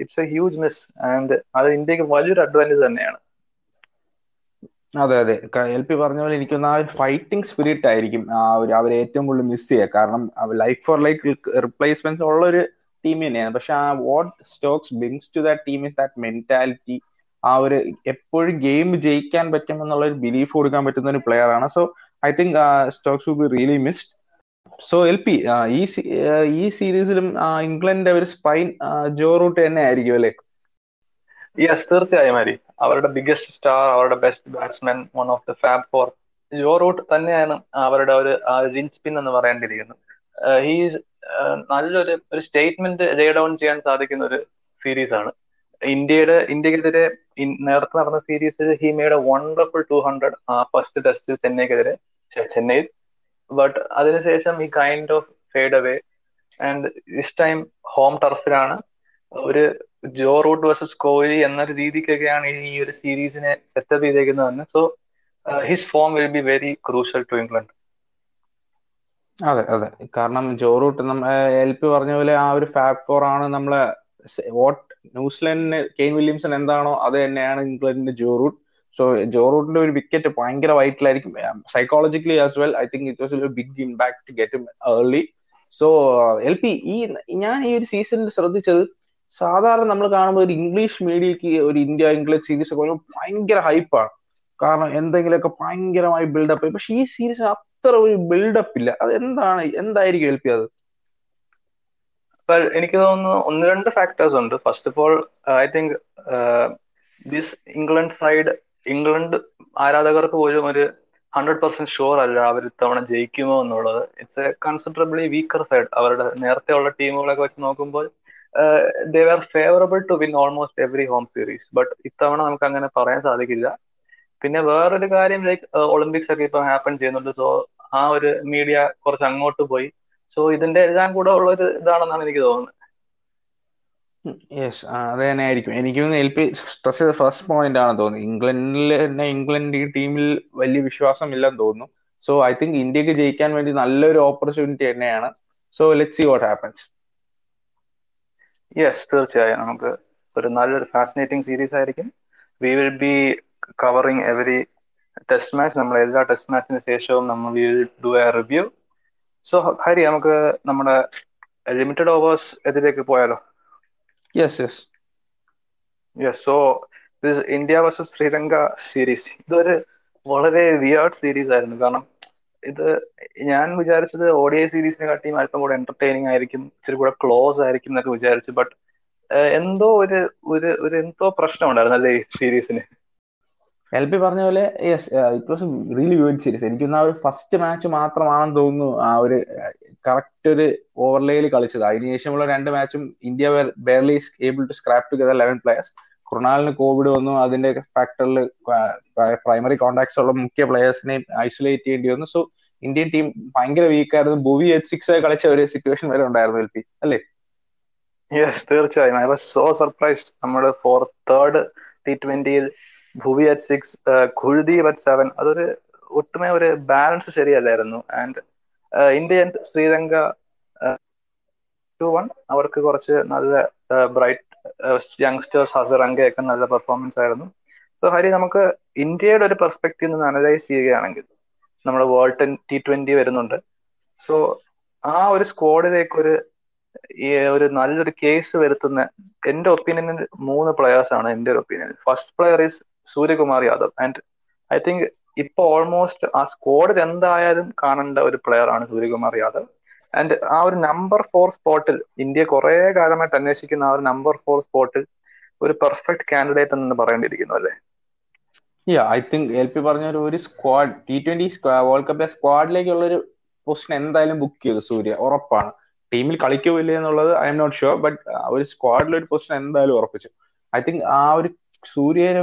it's a huge miss and അത് ഇന്ത്യയ്ക്ക് വലിയൊരു അഡ്വാന്റേജ് തന്നെയാണ്. അതെ അതെ. എൽ പി പറഞ്ഞ പോലെ എനിക്കൊന്ന് ആ ഫൈറ്റിംഗ് സ്പിരിറ്റ് ആയിരിക്കും അവർ ഏറ്റവും കൂടുതൽ മിസ് ചെയ്യുക. കാരണം ലൈക്ക് ഫോർ ലൈക്ക് റിപ്ലേസ്മെന്റ് ഉള്ള ഒരു ടീം തന്നെയാണ്. പക്ഷെ ആ what Stokes brings to that team is that mentality ആ ഒരു എപ്പോഴും ഗെയിം ജയിക്കാൻ പറ്റും എന്നുള്ള ഒരു ബിലീഫ് കൊടുക്കാൻ പറ്റുന്ന ഒരു പ്ലെയർ ആണ്. So I think Stokes will be really missed so L P ഈ ഈ സീരീസിലും ഇംഗ്ലണ്ടിന്റെ ഒരു സ്പൈൻ ജോ റൂട്ട് തന്നെ ആയിരിക്കും അല്ലെ? യെസ് തീർച്ചയായും ഹരി അവരുടെ ബിഗസ്റ്റ് സ്റ്റാർ അവരുടെ best batsman one of the fab four Joe Root തന്നെയാണ് അവരുടെ ഒരു ജിൻ സ്പിൻ എന്ന് പറയേണ്ടിയിരിക്കുന്നത് ഹീസ് നല്ലൊരു ഒരു സ്റ്റേറ്റ്മെന്റ് ലേ ഡൗൺ ചെയ്യാൻ സാധിക്കുന്ന ഒരു സീരീസ് ആണ് ഇന്ത്യയുടെ ഇന്ത്യക്കെതിരെ നേരത്തെ നടന്ന സീരീസിൽ he made a wonderful two hundred ആ ഫസ്റ്റ് ടെസ്റ്റിൽ ചെന്നൈക്കെതിരെ ചെന്നൈയിൽ ബട്ട് അതിനുശേഷം ഈ kind of fade away and this time home ടർഫിലാണ് ഒരു ജോ റൂട്ട് വേഴ്സസ് കോഹ്ലി എന്നൊരു രീതിക്കൊക്കെയാണ് ഈ ഒരു സീരീസിനെ setup ചെയ്തേക്കുന്നതെന്ന് so his form will be very crucial to England അതെ അതെ. കാരണം ജോ റൂട്ട് നമ്മ എൽ പി പറഞ്ഞ പോലെ ആ ഒരു ഫാക്ടർ ആണ് നമ്മളെ ന്യൂസിലൻഡിന് കെയിൻ വില്യംസൺ എന്താണോ അത് തന്നെയാണ് ഇംഗ്ലണ്ടിന്റെ ജോ റൂട്ട് സോ ജോ റൂട്ടിന്റെ ഒരു വിക്കറ്റ് ഭയങ്കര വൈറ്റിലായിരിക്കും psychologically as well I think it was big impact get early so L P ഈ ഞാൻ ഈ ഒരു സീസണിൽ ശ്രദ്ധിച്ചത് സാധാരണ നമ്മൾ കാണുമ്പോൾ ഒരു ഇംഗ്ലീഷ് മീഡിയക്ക് ഒരു ഇന്ത്യ ഇംഗ്ലീഷ് സീരീസ് ഒക്കെ ഭയങ്കര ഹൈപ്പാണ് കാരണം എന്തെങ്കിലുമൊക്കെ ഭയങ്കരമായി ബിൽഡപ്പ് പക്ഷെ ഈ സീരീസ് അത്ര ഒരു ബിൽഡപ്പ് ഇല്ല. അത് എന്താണ് എന്തായിരിക്കും എൽ പി അത്? എനിക്ക് തോന്നുന്നു ഒന്ന് രണ്ട് ഫാക്ടേഴ്സ് ഉണ്ട്. First of all I think this England side England ആരാധകർക്ക് പോലും ഒരു ഹൺഡ്രഡ് പെർസെന്റ് ഷുവർ അല്ല അവർ ഇത്തവണ ജയിക്കുമോ എന്നുള്ളത്. It's a considerably weaker side അവരുടെ നേരത്തെ ഉള്ള ടീമുകളൊക്കെ വെച്ച് നോക്കുമ്പോൾ they are favourable to win almost every home series but ഇത്തവണ നമുക്ക് അങ്ങനെ പറയാൻ സാധിക്കില്ല. പിന്നെ വേറൊരു കാര്യം ലൈക്ക് ഒളിമ്പിക്സ് ഒക്കെ ഇപ്പം ഹാപ്പൻ ചെയ്യുന്നുണ്ട്. സോ ആ ഒരു മീഡിയ കുറച്ച് അങ്ങോട്ട് പോയി. സോ ഇതിന്റെ എല്ലാം കൂടെ ഉള്ള ഒരു ഇതാണെന്നാണ് എനിക്ക് തോന്നുന്നത്. യെസ് അത് തന്നെ ആയിരിക്കും എനിക്ക് എൽ പി സ്ട്രെസ് ചെയ്ത ഫസ്റ്റ് പോയിന്റ് ആണ് തോന്നുന്നത് ഇംഗ്ലണ്ടിൽ തന്നെ ഇംഗ്ലണ്ട് ഈ ടീമിൽ വലിയ വിശ്വാസം ഇല്ലെന്ന് തോന്നുന്നു. സോ ഐ തിങ്ക് ഇന്ത്യയ്ക്ക് ജയിക്കാൻ വേണ്ടി നല്ലൊരു ഓപ്പർച്യൂണിറ്റി തന്നെയാണ്. So let see what happens yes തീർച്ചയായും. നമുക്ക് ഒരു നല്ലൊരു ഫാസിനേറ്റിംഗ് സീരീസ് ആയിരിക്കും. We will be covering every test match നമ്മൾ എല്ലാ ടെസ്റ്റ് മാച്ചിന് ശേഷവും നമ്മൾ we will do a review so Hari നമുക്ക് നമ്മുടെ ലിമിറ്റഡ് ഓവേഴ്സ് എതിരേക്ക് പോയാലോ? Yes yes yes so this India versus Sri Lanka series ഇതൊരു വളരെ വിയേർഡ് സീരീസ് ആയിരുന്നു. കാരണം ഇത് ഞാൻ വിചാരിച്ചത് ഓഡിയ സീരീസിനെ കാട്ടിയും അല്പം കൂടെ എന്റർടൈനിങ് ആയിരിക്കും ഇച്ചിരി കൂടെ ക്ലോസ് ആയിരിക്കും എന്നൊക്കെ വിചാരിച്ചു. ബട്ട് എന്തോ ഒരു ഒരു എന്തോ പ്രശ്നം ഉണ്ടായിരുന്നു അല്ലേ ഈ സീരീസിന് എൽ പി പറഞ്ഞ പോലെ yes it was really good series എനിക്കൊന്ന് ആ ഒരു ഫസ്റ്റ് മാച്ച് മാത്രമാണെന്ന് തോന്നുന്നു ആ ഒരു കറക്റ്റ് ഒരു ഓവർലേയിൽ കളിച്ചത്. അതിനുശേഷമുള്ള രണ്ട് മാച്ചും India barely able to scrap together eleven players കൃണാലിന് Covid വന്നു. അതിന്റെ ഫാക്ടറിൽ പ്രൈമറി കോണ്ടാക്ട്സ് ഉള്ള മുഖ്യ പ്ലേയേഴ്സിനെയും ഐസൊലേറ്റ് ചെയ്യേണ്ടി വന്നു. സോ ഇന്ത്യൻ ടീം ഭയങ്കര വീക്ക് ആയിരുന്നു. ഭുവി എച്ച് സിക്സ് കളിച്ച ഒരു സിറ്റുവേഷൻ വരെ ഉണ്ടായിരുന്നു എൽ പി അല്ലേ? യെസ് തീർച്ചയായും. ഐ വാസ് സോ സർപ്രൈസ്ഡ് നമ്മുടെ for third T ട്വന്റിയിൽ Bhuvi at six Kuldeep at seven അതൊരു ഒട്ടുമേ ഒരു balance ശരിയല്ലായിരുന്നു. And India Sri Lanka two one അവർക്ക് കുറച്ച് നല്ല ബ്രൈറ്റ് യങ്സ്റ്റേഴ്സ് ഹസറങ്കയൊക്കെ നല്ല പെർഫോമൻസ് ആയിരുന്നു. സോ ഹരി നമുക്ക് ഇന്ത്യയുടെ ഒരു പെർസ്പെക്റ്റീവ് നിന്ന് അനലൈസ് ചെയ്യുകയാണെങ്കിൽ നമ്മുടെ വേൾഡ് ടി ട്വന്റി വരുന്നുണ്ട്. സോ ആ ഒരു സ്ക്വാഡിലേക്ക് ഒരു ഒരു നല്ലൊരു കേസ് വരുത്തുന്ന എന്റെ ഒപ്പീനിയനിൽ മൂന്ന് പ്ലെയേഴ്സ് ആണ് എന്റെ ഒരു opinion first player is Suryakumar Yadav. And I think ഇപ്പൊ ഓൾമോസ്റ്റ് ആ സ്ക്വാഡിൽ എന്തായാലും കാണേണ്ട ഒരു പ്ലെയർ ആണ് സൂര്യകുമാർ യാദവ്. ആൻഡ് ആ ഒരു നമ്പർ ഫോർ സ്പോട്ടിൽ ഇന്ത്യ കുറെ കാലമായിട്ട് അന്വേഷിക്കുന്ന ആ ഒരു നമ്പർ ഫോർ സ്പോട്ടിൽ ഒരു പെർഫെക്റ്റ് കാൻഡിഡേറ്റ് എന്ന് പറയേണ്ടിയിരിക്കുന്നു അല്ലേ? Yeah I think L P പറഞ്ഞ ഒരു സ്ക്വാഡ് ടി ട്വന്റി വേൾഡ് കപ്പിലെ സ്ക്വാഡിലേക്കുള്ള ഒരു പൊസിഷൻ എന്തായാലും ബുക്ക് ചെയ്തു സൂര്യ. ഉറപ്പാണ്. ടീമിൽ കളിക്കുമില്ല എന്നുള്ളത് I M not sure but ഒരു സ്ക്വാഡിൽ ഒരു പൊസിഷൻ എന്തായാലും ഉറപ്പിച്ചു. ഐ തിങ്ക് ആ ഒരു സൂര്യനെ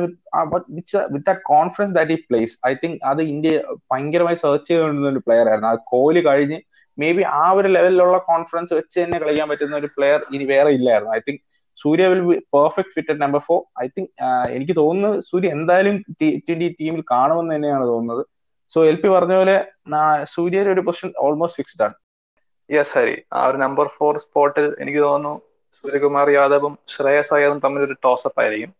വിത്ത് എ കോൺഫിഡൻസ് ദാറ്റ് ഈ പ്ലേസ് ഐ തിങ്ക് അത് ഇന്ത്യ ഭയങ്കരമായി സെർച്ച് ചെയ്യുന്ന ഒരു പ്ലെയർ ആയിരുന്നു. ആ കോഹ്ലി കഴിഞ്ഞ് മേ ബി ആ ഒരു ലെവലിലുള്ള കോൺഫിഡൻസ് വെച്ച് തന്നെ കളിക്കാൻ പറ്റുന്ന ഒരു പ്ലെയർ ഇനി വേറെ ഇല്ലായിരുന്നു. I think Surya will be perfect fit number four I think എനിക്ക് തോന്നുന്നത് സൂര്യ എന്തായാലും ട്വന്റി ടീമിൽ കാണുമെന്ന് തന്നെയാണ് തോന്നുന്നത്. സോ എൽ പി പറഞ്ഞ പോലെ സൂര്യയുടെ ഒരു പൊസിഷൻ ഓൾമോസ്റ്റ് ഫിക്സ്ഡ് ആണ്. യെസ് ഹരി ആ ഒരു നമ്പർ ഫോർ സ്പോട്ടിൽ എനിക്ക് തോന്നുന്നു സൂര്യകുമാർ യാദവും ശ്രേയസ് അയ്യറും തമ്മിൽ ഒരു ടോസപ്പ് ആയിരിക്കും.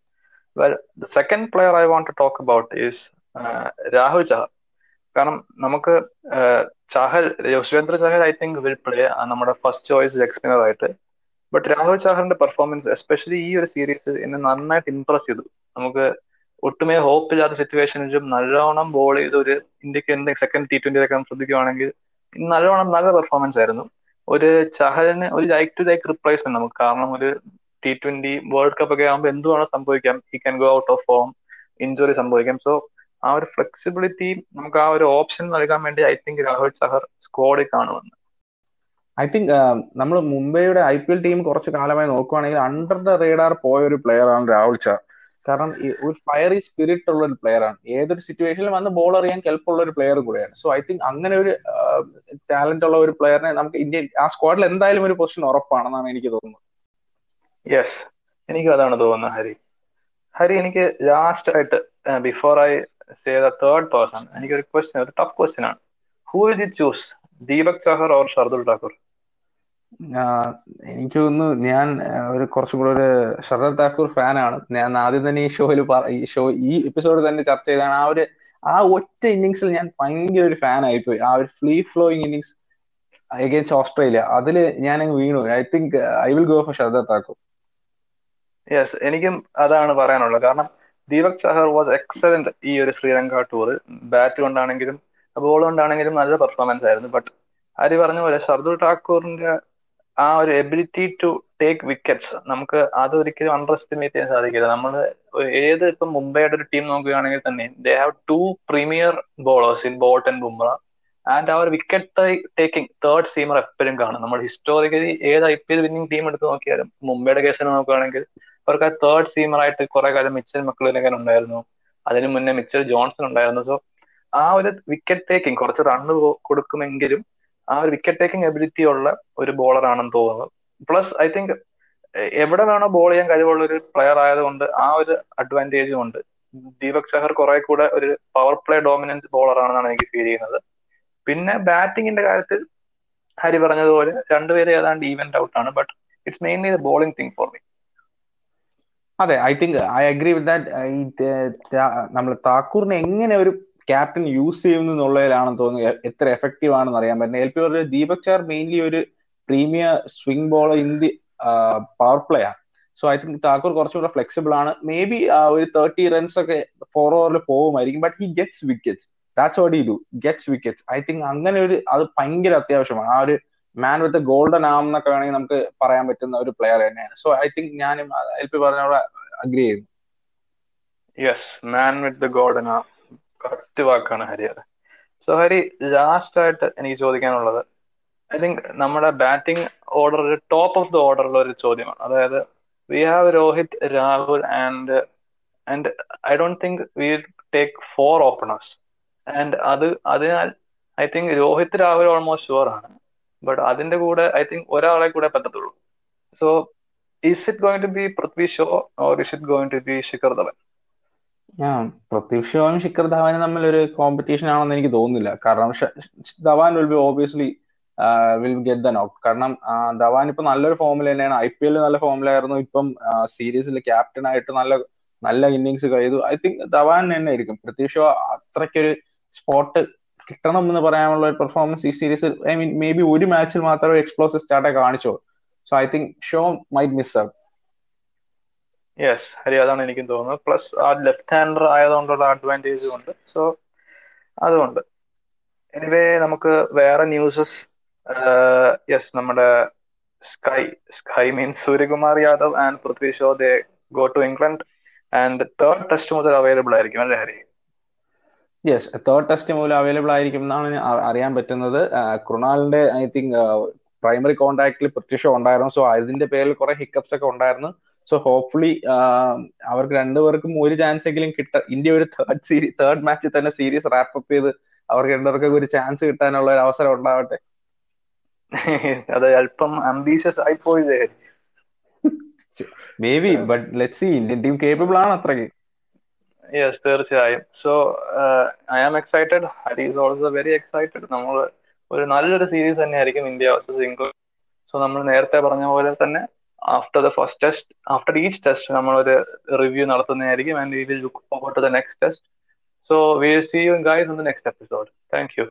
Well the second player I want to talk about is Rahul Chahar കാരണം നമുക്ക് Chahal Yuzvendra Chahal I think will play നമ്മുടെ ഫസ്റ്റ് ചോയ്സ് ലെഗ് ആയിട്ട് ബട്ട് രാഹുൽ ചഹറിന്റെ പെർഫോമൻസ് എസ്പെഷ്യലി ഈ ഒരു സീരീസ് എന്നെ നന്നായിട്ട് ഇംപ്രസ് ചെയ്തു. നമുക്ക് ഒട്ടുമേ ഹോപ്പ് ഇല്ലാത്ത സിറ്റുവേഷനിലും നല്ലോണം ബോൾ ചെയ്ത് ഒരു ഇന്ത്യയ്ക്ക് എന്തെങ്കിലും സെക്കൻഡ് ടി ട്വന്റിയിലൊക്കെ ശ്രദ്ധിക്കുവാണെങ്കിൽ നല്ലോണം നല്ല പെർഫോമൻസ് ആയിരുന്നു. ഒരു ചഹലിന് ഒരു ലൈക്ക് ടു ലൈക്ക് റിപ്ലേസ്മെന്റ് നമുക്ക്. കാരണം ഒരു ടി ട്വന്റി വേൾഡ് കപ്പ് ഒക്കെ ആകുമ്പോൾ എന്തുവാണോ സംഭവിക്കാം? He can go out of form injury സംഭവിക്കാം. സോ ആ ഒരു ഫ്ലെക്സിബിലിറ്റി നമുക്ക് ആ ഒരു ഓപ്ഷൻ നൽകാൻ വേണ്ടി ഐ തിങ്ക് രാഹുൽ സഹർ സ്ക്വാഡിൽ കാണുമെന്ന്. ഐ തിങ്ക് നമ്മൾ മുംബൈയുടെ ഐ പി എൽ ടീം കുറച്ച് കാലമായി നോക്കുവാണെങ്കിൽ അണ്ടർ ദ റേഡാർ പോയ ഒരു പ്ലെയർ ആണ് രാഹുൽ ചഹർ കാരണം ഒരു ഫയറി സ്പിരിറ്റ് ഉള്ള ഒരു പ്ലെയർ ആണ്. ഏതൊരു സിറ്റുവേഷനിൽ വന്ന് ബോൾ അറിയാൻ കെൽപ്പുള്ള ഒരു പ്ലെയർ കൂടെയാണ്. സോ ഐ തിങ്ക് അങ്ങനെ ഒരു ടാലന്റ് ഉള്ള ഒരു പ്ലെയറിനെ നമുക്ക് ഇന്ത്യൻ ആ സ്ക്വാഡിൽ എന്തായാലും ഒരു പൊസിഷൻ ഉറപ്പാണെന്നാണ് എനിക്ക് തോന്നുന്നത്. യെസ് എനിക്കും അതാണ് തോന്നുന്നത് ഹരി. ഹരി എനിക്ക് ലാസ്റ്റ് ആയിട്ട് before I say the third person എനിക്ക് ഒരു ക്വസ്റ്റ്യൻ ഒരു ടഫ് ക്വസ്റ്റ്യൻ ആണ്. Who will you choose Deepak Chahar or Shardul Thakur എനിക്ക് തോന്നുന്നു ഞാൻ ഒരു കുറച്ചും കൂടെ ഒരു ഷർദൽ താക്കൂർ ഫാനാണ് ഞാൻ ആദ്യം തന്നെ ഈ ഷോയിൽ ഈ ഷോ ഈ എപ്പിസോഡ് തന്നെ ചർച്ച ചെയ്താണ്. ആ ഒരു ആ ഒറ്റ ഇന്നിങ്സിൽ ഞാൻ ഭയങ്കര ഒരു ഫാൻ ആയിപ്പോയി ആ ഒരു free flowing innings against Australia അതിൽ ഞാൻ അങ്ങ് വീണു I think I will go for Thakur yes എനിക്കും അതാണ് പറയാനുള്ളത്. കാരണം ദീപക് ചഹർ വാസ് എക്സലന്റ് ഈ ഒരു ശ്രീലങ്ക ടൂർ ബാറ്റ് കൊണ്ടാണെങ്കിലും ബോൾ കൊണ്ടാണെങ്കിലും നല്ല പെർഫോമൻസ് ആയിരുന്നു. ബട്ട് ഹരി പറഞ്ഞ പോലെ ഷർദുൽ ഠാക്കൂറിന്റെ ആ ഒരു എബിലിറ്റി ടു ടേക്ക് വിക്കറ്റ്സ് നമുക്ക് അത് ഒരിക്കലും അണ്ടർ എസ്റ്റിമേറ്റ് ചെയ്യാൻ സാധിക്കില്ല. നമ്മൾ ഏത് ഇപ്പം മുംബൈയുടെ ഒരു ടീം നോക്കുകയാണെങ്കിൽ തന്നെ they have two premier bowlers in Boult and Bumrah and ആ ഒരു വിക്കറ്റ് ടേക്കിംഗ് തേർഡ് സീമർ എപ്പോഴും കാണും. നമ്മൾ ഹിസ്റ്റോറിക്കലി ഏത് I P L winning team എടുത്ത് നോക്കിയാലും മുംബൈയുടെ കേസിൽ നോക്കുകയാണെങ്കിൽ അവർക്ക് തേർഡ് സീമറായിട്ട് കുറെ കാലം മിച്ചൽ മക്കളിനൊക്കെ ഉണ്ടായിരുന്നു. അതിനു മുന്നേ മിച്ചൽ ജോൺസൺ ഉണ്ടായിരുന്നു. സോ ആ ഒരു വിക്കറ്റ് ടേക്കിംഗ് കുറച്ച് റണ്ണ് കൊടുക്കുമെങ്കിലും ആ ഒരു വിക്കറ്റ് ടേക്കിംഗ് എബിലിറ്റി ഉള്ള ഒരു ബോളർ ആണെന്ന് തോന്നുന്നു. പ്ലസ് ഐ തിങ്ക് എവിടെ വേണോ ബോൾ ചെയ്യാൻ കഴിവുള്ള ഒരു പ്ലെയർ ആയതുകൊണ്ട് ആ ഒരു അഡ്വാന്റേജും ഉണ്ട്. ദീപക് ചഹർ കുറെ കൂടെ ഒരു പവർ പ്ലേ ഡോമിനന്റ് ബോളർ ആണെന്നാണ് എനിക്ക് ഫീൽ ചെയ്യുന്നത്. പിന്നെ ബാറ്റിങ്ങിന്റെ കാര്യത്തിൽ ഹരി പറഞ്ഞതുപോലെ രണ്ടുപേരും ഏതാണ്ട് ഈവന്റ് ഔട്ട് ആണ്. But it's mainly the bowling thing for me അതെ I think I agree with that നമ്മൾ താക്കൂറിനെ എങ്ങനെ ഒരു ക്യാപ്റ്റൻ യൂസ് ചെയ്യുന്നു എന്നുള്ളതിലാണെന്ന് തോന്നുന്നു എത്ര എഫക്റ്റീവ് ആണെന്ന് അറിയാൻ പറ്റുന്നത് എൽ പി പറഞ്ഞ ദീപക് ചാർ മെയിൻലി ഒരു premier swing bowler in the power play ആണ്. സോ ഐ തിങ്ക് താക്കൂർ കുറച്ചുകൂടെ ഫ്ലെക്സിബിൾ ആണ്. മേ ബി ഒരു തേർട്ടി റൺസ് ഒക്കെ ഫോർ ഓവറിൽ പോകുമായിരിക്കും. But he gets wickets that's what he do gets wickets I think അങ്ങനെ ഒരു അത് ഭയങ്കര അത്യാവശ്യമാണ്. ആ ഒരു മാൻ വിത്ത് ഗോൾഡൻ ആം എന്നൊക്കെ വേണമെങ്കിൽ നമുക്ക് പറയാൻ പറ്റുന്ന ഒരു പ്ലെയർ തന്നെയാണ്. സോ ഐ തിങ്ക് ഞാനും എൽ പി പറഞ്ഞോട് അഗ്രി ചെയ്യുന്നു. Yes man with the golden arm correct വാക്കാണ് ഹരി. അത് സോ ഹരി ലാസ്റ്റ് ആയിട്ട് എനിക്ക് ചോദിക്കാനുള്ളത് ഐ തിങ്ക് നമ്മുടെ batting order top of the ഓർഡറിലുള്ള ഒരു ചോദ്യമാണ്. അതായത് we have Rohit Rahul and and I don't think we take four openers and അത് അതിനാൽ I think Rohit Rahul almost sure ആണ്. ബട്ട് അതിന്റെ കൂടെ ഐ തിങ്ക് ഒരാളെ കൂടെ പറ്റത്തുള്ളൂ. So is it going to be Prithvi Shaw or is it going to be Shikhar Dhawan Prithvi ഷോയും ശിഖർ ധവാനും തമ്മിൽ ഒരു കോമ്പറ്റീഷൻ ആണെന്ന് എനിക്ക് തോന്നുന്നില്ല. കാരണം Dhawan will be obviously will get the knock കാരണം ധവാൻ ഇപ്പൊ നല്ലൊരു ഫോമിൽ തന്നെയാണ്. ഐ പി എല്ലിൽ നല്ല ഫോമിലായിരുന്നു ഇപ്പം സീരീസിൽ ക്യാപ്റ്റൻ ആയിട്ട് നല്ല നല്ല ഇന്നിങ്സ് കഴിതു. ഐ തിങ്ക് ധവാൻ തന്നെ ആയിരിക്കും. പൃഥ്വി ഷോ അത്രയ്ക്കൊരു സ്പോട്ട് കിട്ടണം എന്ന് പറയാനുള്ള ഒരു പെർഫോമൻസ് ഈ series I mean maybe ഒരു മാച്ചിൽ മാത്രമേ എക്സ്പ്ലോസീവ് സ്റ്റാർട്ടായി കാണിച്ചോ so I think Shaw might miss out yes Hari അതാണ് എനിക്കും തോന്നുന്നത്. പ്ലസ് ആ ലെഫ്റ്റ് ഹാൻഡർ ആയതുകൊണ്ടുള്ള അഡ്വാന്റേജും ഉണ്ട്. സോ അതുകൊണ്ട്. എനിവേ നമുക്ക് വേറെ ന്യൂസസ് യെസ് നമ്മുടെ SKY SKY means Suryakumar Yadav and Prithvi Shaw they go to England and third test മുതൽ അവൈലബിൾ ആയിരിക്കും അല്ലേ ഹരി? യെസ് തേർഡ് ടെസ്റ്റ് മൂലം അവൈലബിൾ ആയിരിക്കും എന്നാണ് അറിയാൻ പറ്റുന്നത്. കൃണാലിന്റെ ഐ തിങ്ക് പ്രൈമറി കോണ്ടാക്ടിൽ പ്രത്യക്ഷം ഉണ്ടായിരുന്നു. സോ അതിന്റെ പേരിൽ കുറെ ഹിക്കപ്സ് ഒക്കെ ഉണ്ടായിരുന്നു. സോ ഹോപ്പ്ഫുള്ളി അവർക്ക് രണ്ടുപേർക്കും ഒരു ചാൻസ് എങ്കിലും കിട്ട ഇന്ത്യ ഒരു തേർഡ് സീരീസ് തേർഡ് മാച്ചിൽ തന്നെ സീരീസ് റാപ്പ് അപ്പ് ചെയ്ത് അവർക്ക് രണ്ടുപേർക്കും ഒരു ചാൻസ് കിട്ടാനുള്ള ഒരു അവസരം ഉണ്ടാവട്ടെ. (laughs) അത് അല്പം അംബീഷ്യസ് ആയി പോയി maybe but let see Indian team capable ആണ് അത്രയ്ക്ക്. യെസ് തീർച്ചയായും. So I am excited Hari is also very excited നമ്മൾ ഒരു നല്ലൊരു സീരീസ് തന്നെയായിരിക്കും ഇന്ത്യ വേഴ്സസ് ഇംഗ്ലണ്ട് സോ നമ്മൾ നേരത്തെ പറഞ്ഞ പോലെ തന്നെ after the first test after each test നമ്മൾ ഒരു review നടത്തുന്നതായിരിക്കും and will look forward to the next test so we see you guys in the next episode thank you